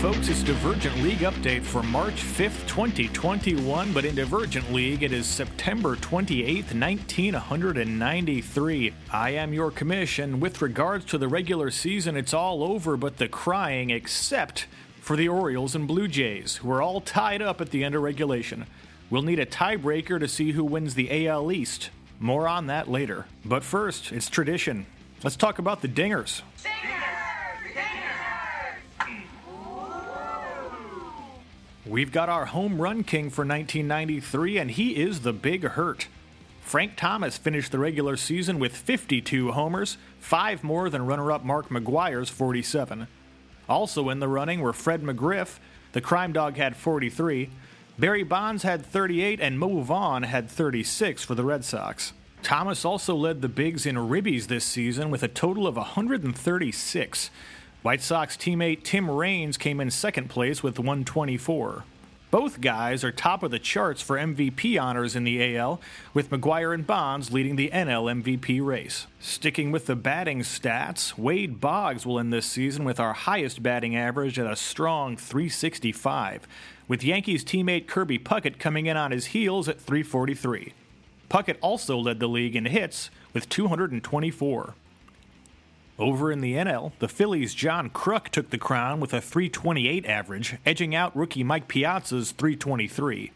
folks. It's Divergent League update for March 5th, 2021. But in Divergent League, it is September 28th, 1993. I am your commission. With regards to the regular season, it's all over but the crying, except for the Orioles and Blue Jays, who are all tied up at the end of regulation. We'll need a tiebreaker to see who wins the AL East. More on that later. But first, it's tradition. Let's talk about the Dingers. We've got our home run king for 1993, and he is the big hurt. Frank Thomas finished the regular season with 52 homers, five more than runner up Mark McGwire's 47. Also in the running were Fred McGriff, the crime dog had 43, Barry Bonds had 38, and Mo Vaughn had 36 for the Red Sox. Thomas also led the Bigs in ribbies this season with a total of 136. White Sox teammate Tim Raines came in second place with 124. Both guys are top of the charts for MVP honors in the AL, with McGwire and Bonds leading the NL MVP race. Sticking with the batting stats, Wade Boggs will end this season with our highest batting average at a strong 365, with Yankees teammate Kirby Puckett coming in on his heels at 343. Puckett also led the league in hits with 224. Over in the NL, the Phillies' John Kruk took the crown with a 328 average, edging out rookie Mike Piazza's 323.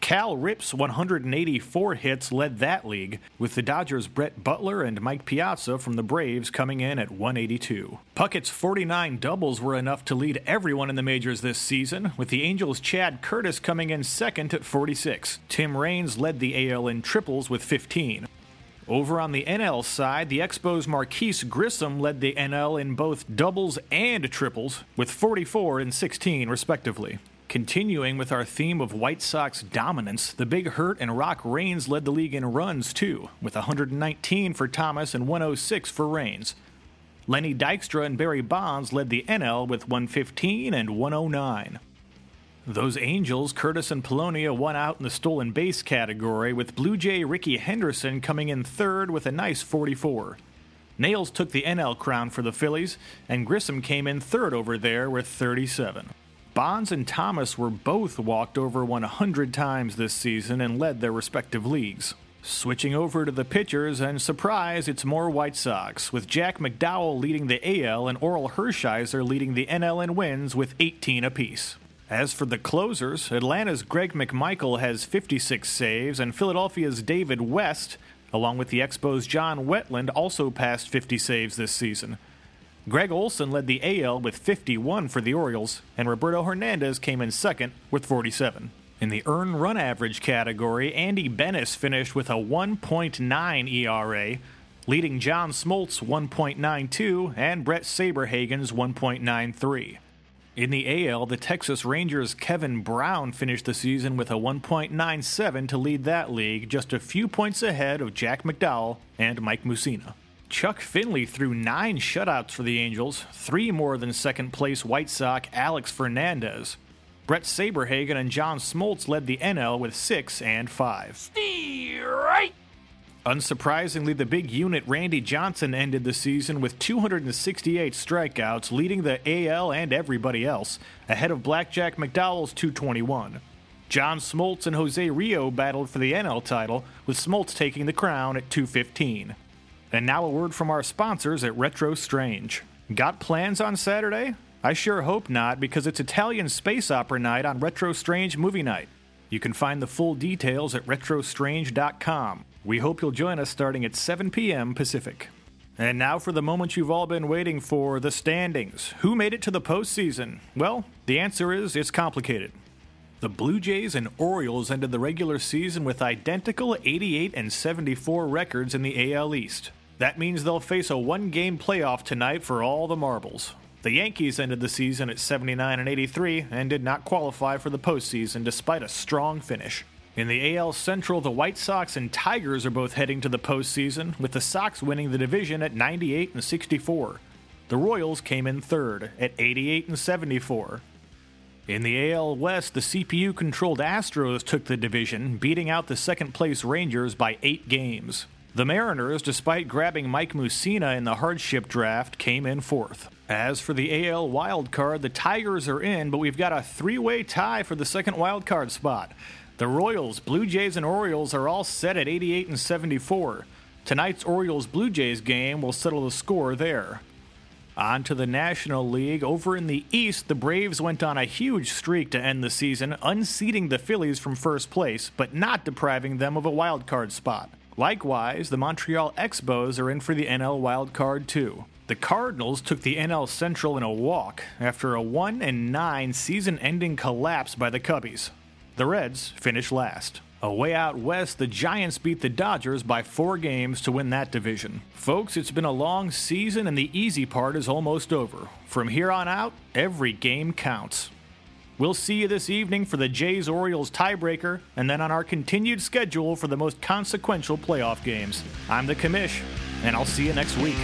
Cal Rip's 184 hits led that league, with the Dodgers' Brett Butler and Mike Piazza from the Braves coming in at 182. Puckett's 49 doubles were enough to lead everyone in the majors this season, with the Angels' Chad Curtis coming in second at 46. Tim Raines led the AL in triples with 15. Over on the NL side, the Expos' Marquis Grissom led the NL in both doubles and triples, with 44 and 16 respectively. Continuing with our theme of White Sox dominance, the Big Hurt and Rock Raines led the league in runs too, with 119 for Thomas and 106 for Raines. Lenny Dykstra and Barry Bonds led the NL with 115 and 109. Those Angels, Curtis and Polonia, won out in the stolen base category, with Blue Jay Rickey Henderson coming in third with a nice 44. Nails took the NL crown for the Phillies, and Grissom came in third over there with 37. Bonds and Thomas were both walked over 100 times this season and led their respective leagues. Switching over to the pitchers, and surprise, it's more White Sox, with Jack McDowell leading the AL and Orel Hershiser leading the NL in wins with 18 apiece. As for the closers, Atlanta's Greg McMichael has 56 saves, and Philadelphia's David West, along with the Expos' John Wetteland, also passed 50 saves this season. Gregg Olson led the AL with 51 for the Orioles, and Roberto Hernandez came in second with 47. In the earned run average category, Andy Benes finished with a 1.9 ERA, leading John Smoltz 1.92 and Bret Saberhagen's 1.93. In the AL, the Texas Rangers' Kevin Brown finished the season with a 1.97 to lead that league, just a few points ahead of Jack McDowell and Mike Mussina. Chuck Finley threw nine shutouts for the Angels, three more than second place White Sox Alex Fernandez. Bret Saberhagen and John Smoltz led the NL with six and five. Steve right. Unsurprisingly, the big unit Randy Johnson ended the season with 268 strikeouts, leading the AL and everybody else, ahead of Blackjack McDowell's 221. John Smoltz and Jose Rijo battled for the NL title, with Smoltz taking the crown at 215. And now a word from our sponsors at Retro Strange. Got plans on Saturday? I sure hope not, because it's Italian space opera night on Retro Strange Movie Night. You can find the full details at retrostrange.com. We hope you'll join us starting at 7 p.m. Pacific. And now for the moment you've all been waiting for the standings. Who made it to the postseason? Well, the answer is it's complicated. The Blue Jays and Orioles ended the regular season with identical 88 and 74 records in the AL East. That means they'll face a one game playoff tonight for all the marbles. The Yankees ended the season at 79 and 83 and did not qualify for the postseason despite a strong finish. In the AL Central, the White Sox and Tigers are both heading to the postseason, with the Sox winning the division at 98 and 64. The Royals came in third at 88 and 74. In the AL West, the CPU controlled Astros took the division, beating out the second place Rangers by eight games. The Mariners, despite grabbing Mike Mussina in the hardship draft, came in fourth. As for the AL wildcard, the Tigers are in, but we've got a three way tie for the second wildcard spot. The Royals, Blue Jays, and Orioles are all set at 88 and 74. Tonight's Orioles Blue Jays game will settle the score there. On to the National League. Over in the East, the Braves went on a huge streak to end the season, unseating the Phillies from first place, but not depriving them of a wild card spot. Likewise, the Montreal Expos are in for the NL wild card too. The Cardinals took the NL Central in a walk after a 1 and 9 season-ending collapse by the Cubbies. The Reds finished last. Away out west, the Giants beat the Dodgers by four games to win that division. Folks, it's been a long season and the easy part is almost over. From here on out, every game counts. We'll see you this evening for the Jays Orioles tiebreaker and then on our continued schedule for the most consequential playoff games. I'm the commish, and I'll see you next week.